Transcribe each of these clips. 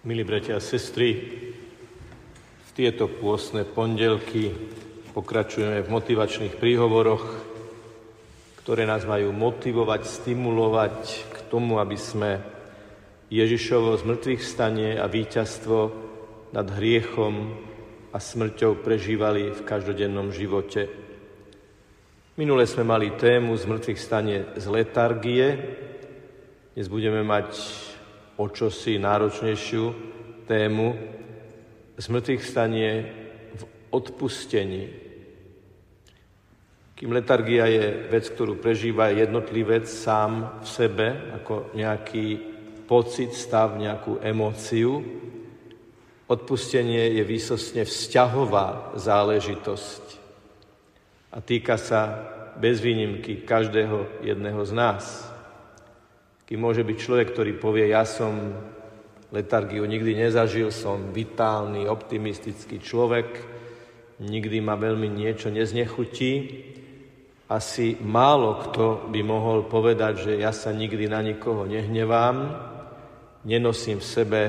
Milí bratia a sestry, v tieto pôstne pondelky pokračujeme v motivačných príhovoroch, ktoré nás majú motivovať, stimulovať k tomu, aby sme Ježišovo zmrtvých stanie a víťazstvo nad hriechom a smrťou prežívali v každodennom živote. Minule sme mali tému zmrtvých stanie z letargie, dnes budeme mať o čosi náročnejšiu tému zmrtvých stanie v odpustení. Kým letargia je vec, ktorú prežíva jednotlivec sám v sebe, ako nejaký pocit, stav, nejakú emóciu, odpustenie je výsostne vzťahová záležitosť a týka sa bez výnimky každého jedného z nás. Kým môže byť človek, ktorý povie, ja som letargiu nikdy nezažil, som vitálny, optimistický človek, nikdy ma veľmi niečo neznechutí, asi málo kto by mohol povedať, že ja sa nikdy na nikoho nehnevám, nenosím v sebe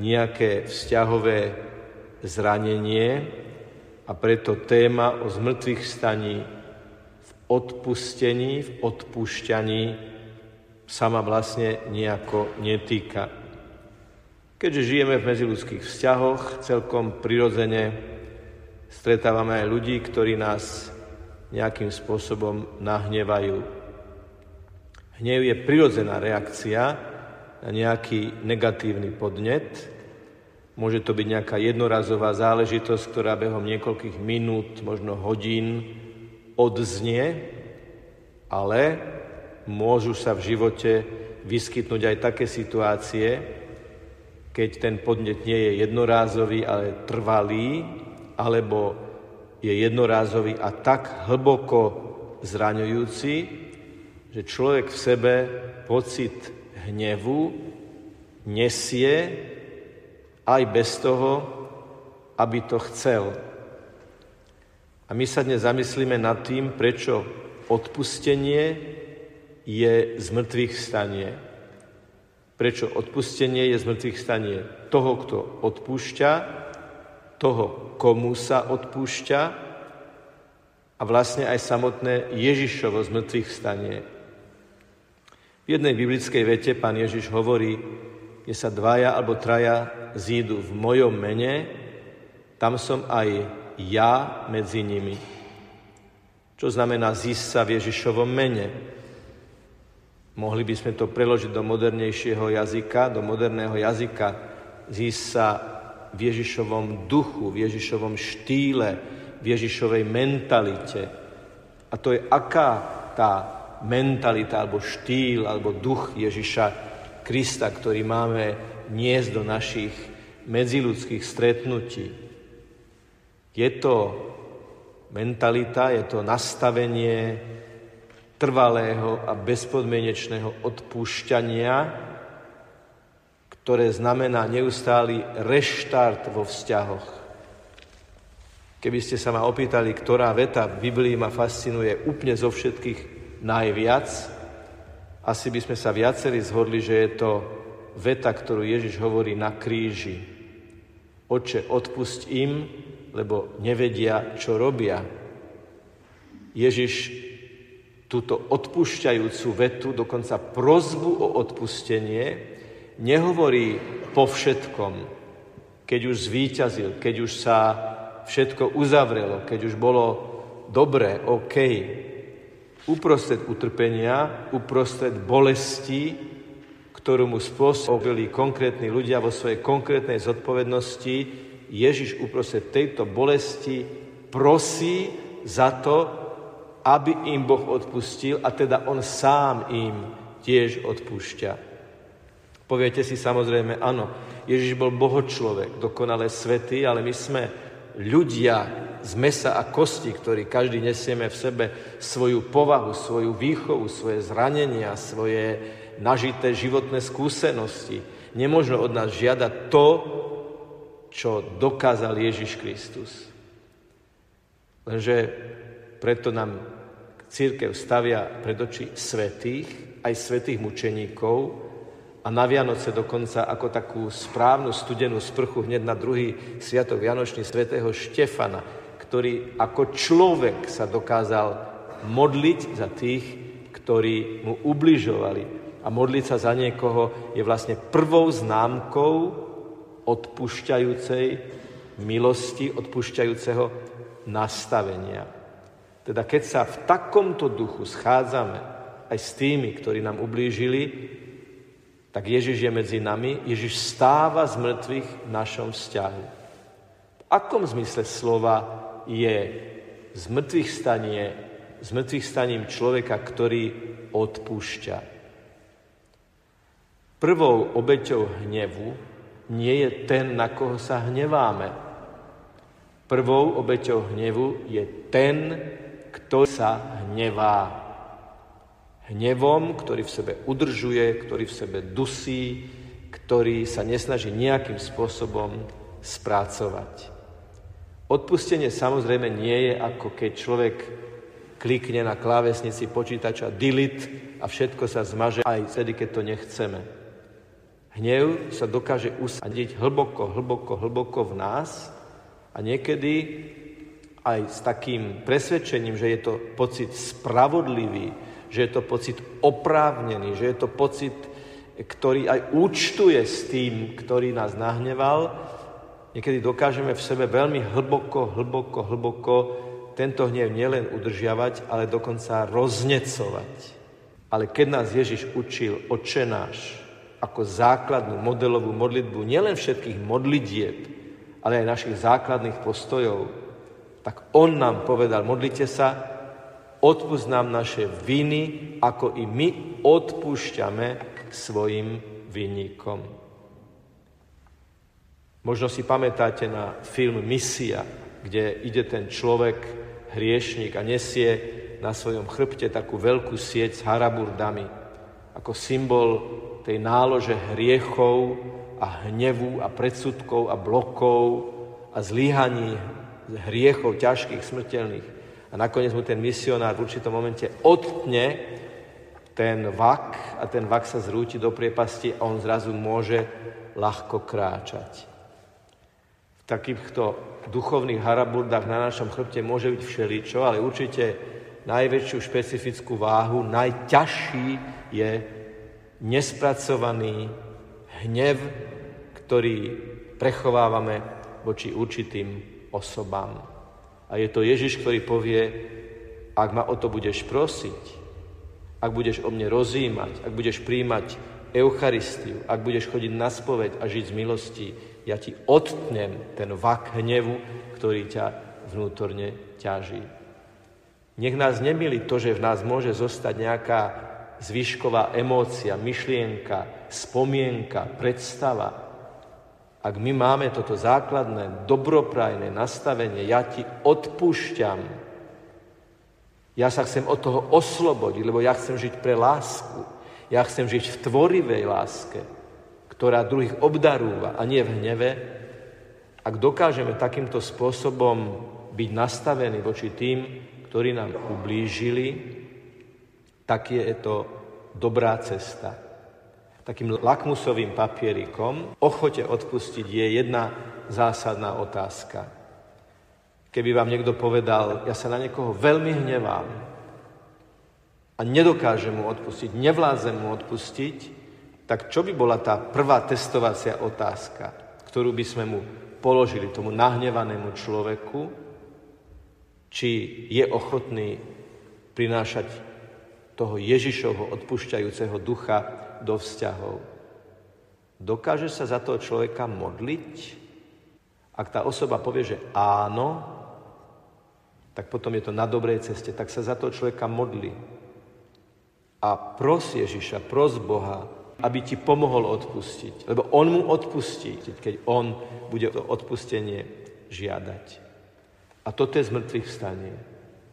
nejaké vzťahové zranenie a preto téma o zmrtvých staní v odpustení, v odpúšťaní sa ma vlastne nejako netýka. Keďže žijeme v medziludských vzťahoch, celkom prirodzene stretávame aj ľudí, ktorí nás nejakým spôsobom nahnevajú. Hnev je prirodzená reakcia na nejaký negatívny podnet. Môže to byť nejaká jednorazová záležitosť, ktorá behom niekoľkých minút, možno hodín odznie, ale môžu sa v živote vyskytnúť aj také situácie, keď ten podnet nie je jednorázový, ale trvalý, alebo je jednorázový a tak hlboko zraňujúci, že človek v sebe pocit hnevu nesie aj bez toho, aby to chcel. A my sa dnes zamyslíme nad tým, prečo odpustenie je zmrtvých stanie. Prečo odpustenie je zmrtvých stanie toho, kto odpúšťa, toho, komu sa odpúšťa a vlastne aj samotné Ježišovo zmrtvých stanie. V jednej biblickej vete pán Ježiš hovorí, kde sa dvaja alebo traja zídu v mojom mene, tam som aj ja medzi nimi. Čo znamená zísť sa v Ježišovom mene? Mohli by sme to preložiť do modernejšieho jazyka, do moderného jazyka, zísť sa v Ježišovom duchu, v Ježišovom štýle, v Ježišovej mentalite. A to je aká tá mentalita, alebo štýl, alebo duch Ježiša Krista, ktorý máme niesť do našich medziludských stretnutí. Je to mentalita, je to nastavenie, trvalého a bezpodmienečného odpúšťania, ktoré znamená neustály reštart vo vzťahoch. Keby ste sa ma opýtali, ktorá veta v Biblii ma fascinuje úplne zo všetkých najviac, asi by sme sa viacerí zhodli, že je to veta, ktorú Ježiš hovorí na kríži. Oče, odpusť im, lebo nevedia, čo robia. Ježiš túto odpúšťajúcu vetu, dokonca prozbu o odpustenie, nehovorí po všetkom, keď už zvíťazil, keď už sa všetko uzavrelo, keď už bolo dobré, OK. Uprostred utrpenia, uprostred bolesti, ktorú mu spôsobili konkrétni ľudia vo svojej konkrétnej zodpovednosti, Ježiš uprostred tejto bolesti prosí za to, aby im Boh odpustil a teda On sám im tiež odpúšťa. Poviete si samozrejme, áno, Ježiš bol bohočlovek, dokonale svetý, ale my sme ľudia z mesa a kosti, ktorí každý nesieme v sebe svoju povahu, svoju výchovu, svoje zranenia, svoje nažité životné skúsenosti. Nemôžno od nás žiadať to, čo dokázal Ježiš Kristus. Lenže preto nám církev stavia pred oči svetých, aj svetých mučeníkov, a na Vianoce dokonca ako takú správnu studenú sprchu hneď na druhý sviatok Vianočný svätého Štefana, ktorý ako človek sa dokázal modliť za tých, ktorí mu ubližovali. A modliť sa za niekoho je vlastne prvou známkou odpúšťajúcej milosti, odpúšťajúceho nastavenia. Teda keď sa v takomto duchu schádzame aj s tými, ktorí nám ublížili, tak Ježiš je medzi nami, Ježiš stáva z mŕtvych v našom vzťahu. V akom zmysle slova je z mŕtvych stanie, z mŕtvych staním človeka, ktorý odpúšťa? Prvou obeťou hnevu nie je ten, na koho sa hneváme. Prvou obeťou hnevu je ten, kto sa hnevá hnevom, ktorý v sebe udržuje, ktorý v sebe dusí, ktorý sa nesnaží nejakým spôsobom spracovať. Odpustenie samozrejme nie je ako keď človek klikne na klávesnici počítača delete a všetko sa zmaže aj vtedy, keď to nechceme. Hnev sa dokáže usadiť hlboko, hlboko, hlboko v nás a niekedy aj s takým presvedčením, že je to pocit spravodlivý, že je to pocit oprávnený, že je to pocit, ktorý aj účtuje s tým, ktorý nás nahneval. Niekedy dokážeme v sebe veľmi hlboko, hlboko, hlboko tento hnev nielen udržiavať, ale dokonca roznecovať. Ale keď nás Ježiš učil oče náš ako základnú modelovú modlitbu nielen všetkých modlitieb, ale aj našich základných postojov, tak on nám povedal, modlite sa, odpust nám naše viny, ako i my odpúšťame svojim vinníkom. Možno si pamätáte na film Misia, kde ide ten človek, hriešnik a nesie na svojom chrbte takú veľkú sieť s haraburdami, ako symbol tej nálože hriechov a hnevu a predsudkov a blokov a zlíhaní hriechov ťažkých, smrteľných. A nakoniec mu ten misionár v určitom momente odtne ten vak a ten vak sa zrúti do priepasti a on zrazu môže ľahko kráčať. V takýchto duchovných haraburdách na našom chrbte môže byť všeličo, ale určite najväčšiu špecifickú váhu, najťažší je nespracovaný hnev, ktorý prechovávame voči určitým osobám. A je to Ježiš, ktorý povie, ak ma o to budeš prosiť, ak budeš o mne rozímať, ak budeš príjmať Eucharistiu, ak budeš chodiť na spoveď a žiť z milosti, ja ti odtnem ten vak hnevu, ktorý ťa vnútorne ťaží. Nech nás nemili to, že v nás môže zostať nejaká zvyšková emócia, myšlienka, spomienka, predstava, ak my máme toto základné, dobroprajné nastavenie, ja ti odpúšťam, ja sa chcem od toho oslobodiť, lebo ja chcem žiť pre lásku. Ja chcem žiť v tvorivej láske, ktorá druhých obdarúva a nie v hneve. Ak dokážeme takýmto spôsobom byť nastavení voči tým, ktorí nám ublížili, tak je to dobrá cesta takým lakmusovým papierikom, ochote odpustiť je jedna zásadná otázka. Keby vám niekto povedal, ja sa na niekoho veľmi hnevám a nedokážem mu odpustiť, nevládzem mu odpustiť, tak čo by bola tá prvá testovacia otázka, ktorú by sme mu položili tomu nahnevanému človeku, či je ochotný prinášať toho Ježišovho odpúšťajúceho ducha do vzťahov. Dokáže sa za toho človeka modliť? Ak tá osoba povie, že áno, tak potom je to na dobrej ceste, tak sa za toho človeka modli. A pros Ježiša, pros Boha, aby ti pomohol odpustiť. Lebo on mu odpustí, keď on bude to odpustenie žiadať. A toto je z mŕtvych vstanie.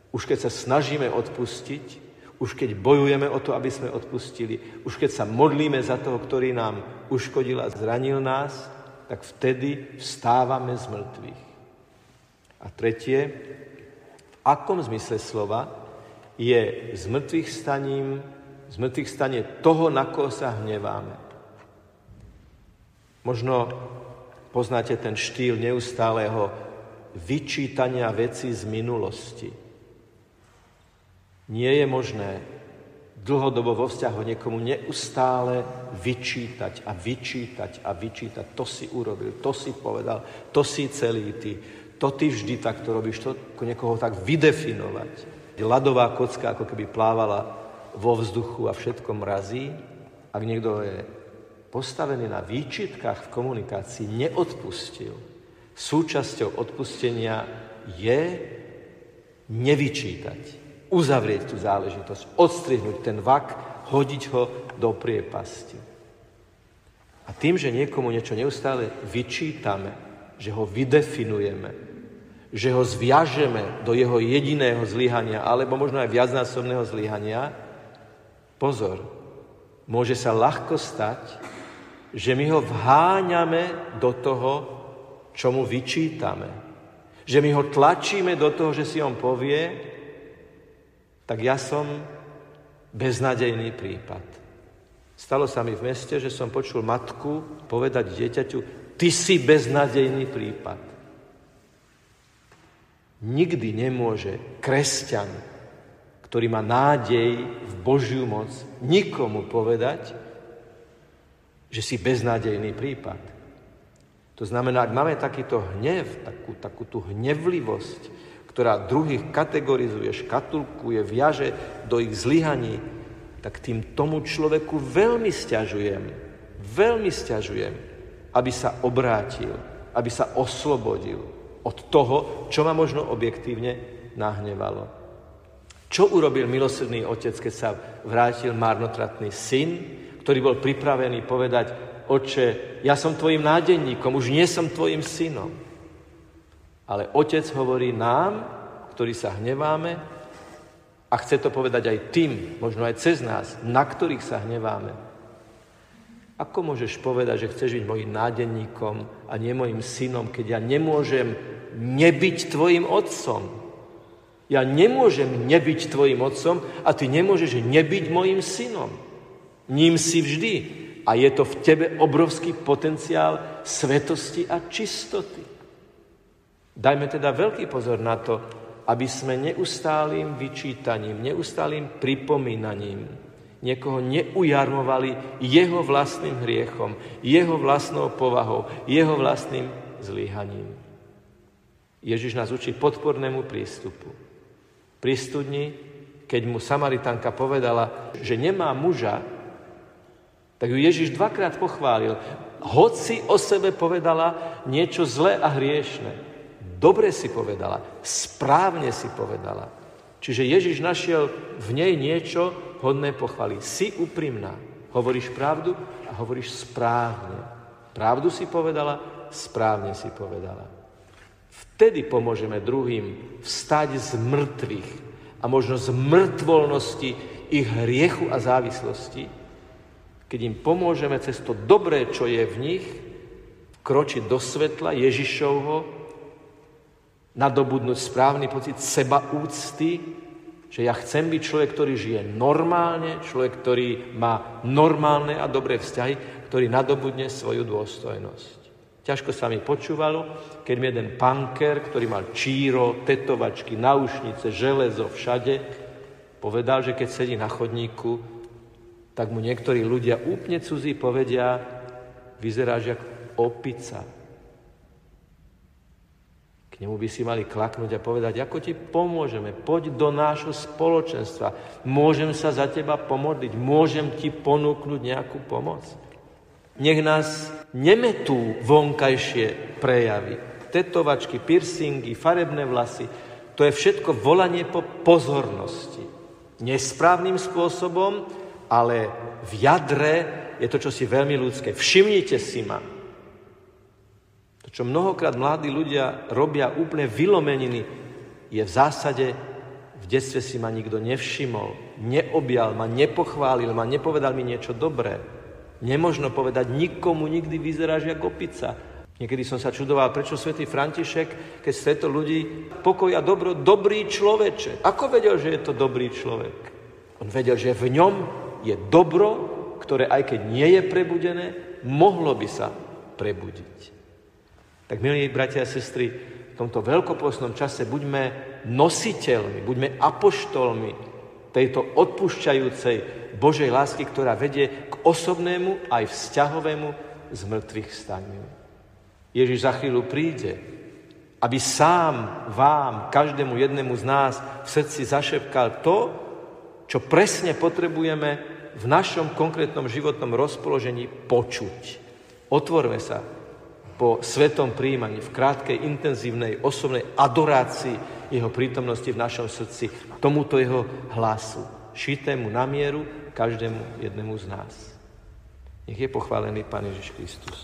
Už keď sa snažíme odpustiť, už keď bojujeme o to, aby sme odpustili, už keď sa modlíme za toho, ktorý nám uškodil a zranil nás, tak vtedy vstávame z mŕtvych. A tretie, v akom zmysle slova je z mŕtvych staním, z mŕtvych stanie toho, na koho sa hneváme. Možno poznáte ten štýl neustáleho vyčítania vecí z minulosti. Nie je možné dlhodobo vo vzťahu niekomu neustále vyčítať a vyčítať a vyčítať. To si urobil, to si povedal, to si celý ty, to ty vždy takto robíš, to niekoho tak vydefinovať. Ľadová kocka ako keby plávala vo vzduchu a všetko mrazí. Ak niekto je postavený na výčitkách v komunikácii, neodpustil. Súčasťou odpustenia je nevyčítať uzavrieť tú záležitosť, odstrihnúť ten vak, hodiť ho do priepasti. A tým, že niekomu niečo neustále vyčítame, že ho vydefinujeme, že ho zviažeme do jeho jediného zlyhania, alebo možno aj viacnásobného zlyhania, pozor, môže sa ľahko stať, že my ho vháňame do toho, čo mu vyčítame. Že my ho tlačíme do toho, že si on povie, tak ja som beznadejný prípad. Stalo sa mi v meste, že som počul matku povedať dieťaťu, ty si beznadejný prípad. Nikdy nemôže kresťan, ktorý má nádej v Božiu moc, nikomu povedať, že si beznádejný prípad. To znamená, ak máme takýto hnev, takú, takú tú hnevlivosť, ktorá druhých kategorizuje, škatulkuje, viaže do ich zlyhaní, tak tým tomu človeku veľmi stiažujem, veľmi stiažujem, aby sa obrátil, aby sa oslobodil od toho, čo ma možno objektívne nahnevalo. Čo urobil milosrdný otec, keď sa vrátil marnotratný syn, ktorý bol pripravený povedať, oče, ja som tvojim nádenníkom, už nie som tvojim synom. Ale Otec hovorí nám, ktorí sa hneváme, a chce to povedať aj tým, možno aj cez nás, na ktorých sa hneváme. Ako môžeš povedať, že chceš byť mojim nádenníkom a nie mojim synom, keď ja nemôžem nebyť tvojim otcom? Ja nemôžem nebyť tvojim otcom a ty nemôžeš nebyť mojim synom. Ním si vždy. A je to v tebe obrovský potenciál svetosti a čistoty. Dajme teda veľký pozor na to, aby sme neustálým vyčítaním, neustálým pripomínaním niekoho neujarmovali jeho vlastným hriechom, jeho vlastnou povahou, jeho vlastným zlíhaním. Ježiš nás učí podpornému prístupu. Pri studni, keď mu Samaritanka povedala, že nemá muža, tak ju Ježiš dvakrát pochválil. Hoci o sebe povedala niečo zlé a hriešne. Dobre si povedala, správne si povedala. Čiže Ježiš našiel v nej niečo hodné pochvaly. Si úprimná, hovoríš pravdu a hovoríš správne. Pravdu si povedala, správne si povedala. Vtedy pomôžeme druhým vstať z mŕtvych a možno z mŕtvolnosti ich hriechu a závislosti, keď im pomôžeme cez to dobré, čo je v nich, kročiť do svetla Ježišovho, nadobudnúť správny pocit seba úcty, že ja chcem byť človek, ktorý žije normálne, človek, ktorý má normálne a dobré vzťahy, ktorý nadobudne svoju dôstojnosť. Ťažko sa mi počúvalo, keď mi jeden panker, ktorý mal číro, tetovačky, naušnice, železo všade, povedal, že keď sedí na chodníku, tak mu niektorí ľudia úplne cudzí povedia, vyzeráš jak opica, nemu by si mali klaknúť a povedať, ako ti pomôžeme, poď do nášho spoločenstva, môžem sa za teba pomodliť, môžem ti ponúknuť nejakú pomoc. Nech nás nemetú vonkajšie prejavy, tetovačky, piercingy, farebné vlasy, to je všetko volanie po pozornosti. Nesprávnym spôsobom, ale v jadre je to čosi veľmi ľudské. Všimnite si ma, čo mnohokrát mladí ľudia robia úplne vylomeniny, je v zásade, v detstve si ma nikto nevšimol, neobjal ma, nepochválil ma, nepovedal mi niečo dobré. Nemožno povedať, nikomu nikdy vyzeráš ako opica. Niekedy som sa čudoval, prečo svätý František, keď stretol ľudí, pokoj a dobro, dobrý človeče. Ako vedel, že je to dobrý človek? On vedel, že v ňom je dobro, ktoré aj keď nie je prebudené, mohlo by sa prebudiť. Tak milí bratia a sestry, v tomto veľkoposnom čase buďme nositeľmi, buďme apoštolmi tejto odpúšťajúcej Božej lásky, ktorá vedie k osobnému aj vzťahovému z mŕtvych staniu. Ježiš za chvíľu príde, aby sám vám, každému jednému z nás v srdci zašepkal to, čo presne potrebujeme v našom konkrétnom životnom rozpoložení počuť. Otvorme sa po svetom príjmaní, v krátkej, intenzívnej, osobnej adorácii jeho prítomnosti v našom srdci, tomuto jeho hlasu, šitému na mieru každému jednému z nás. Nech je pochválený Pán Ježiš Kristus.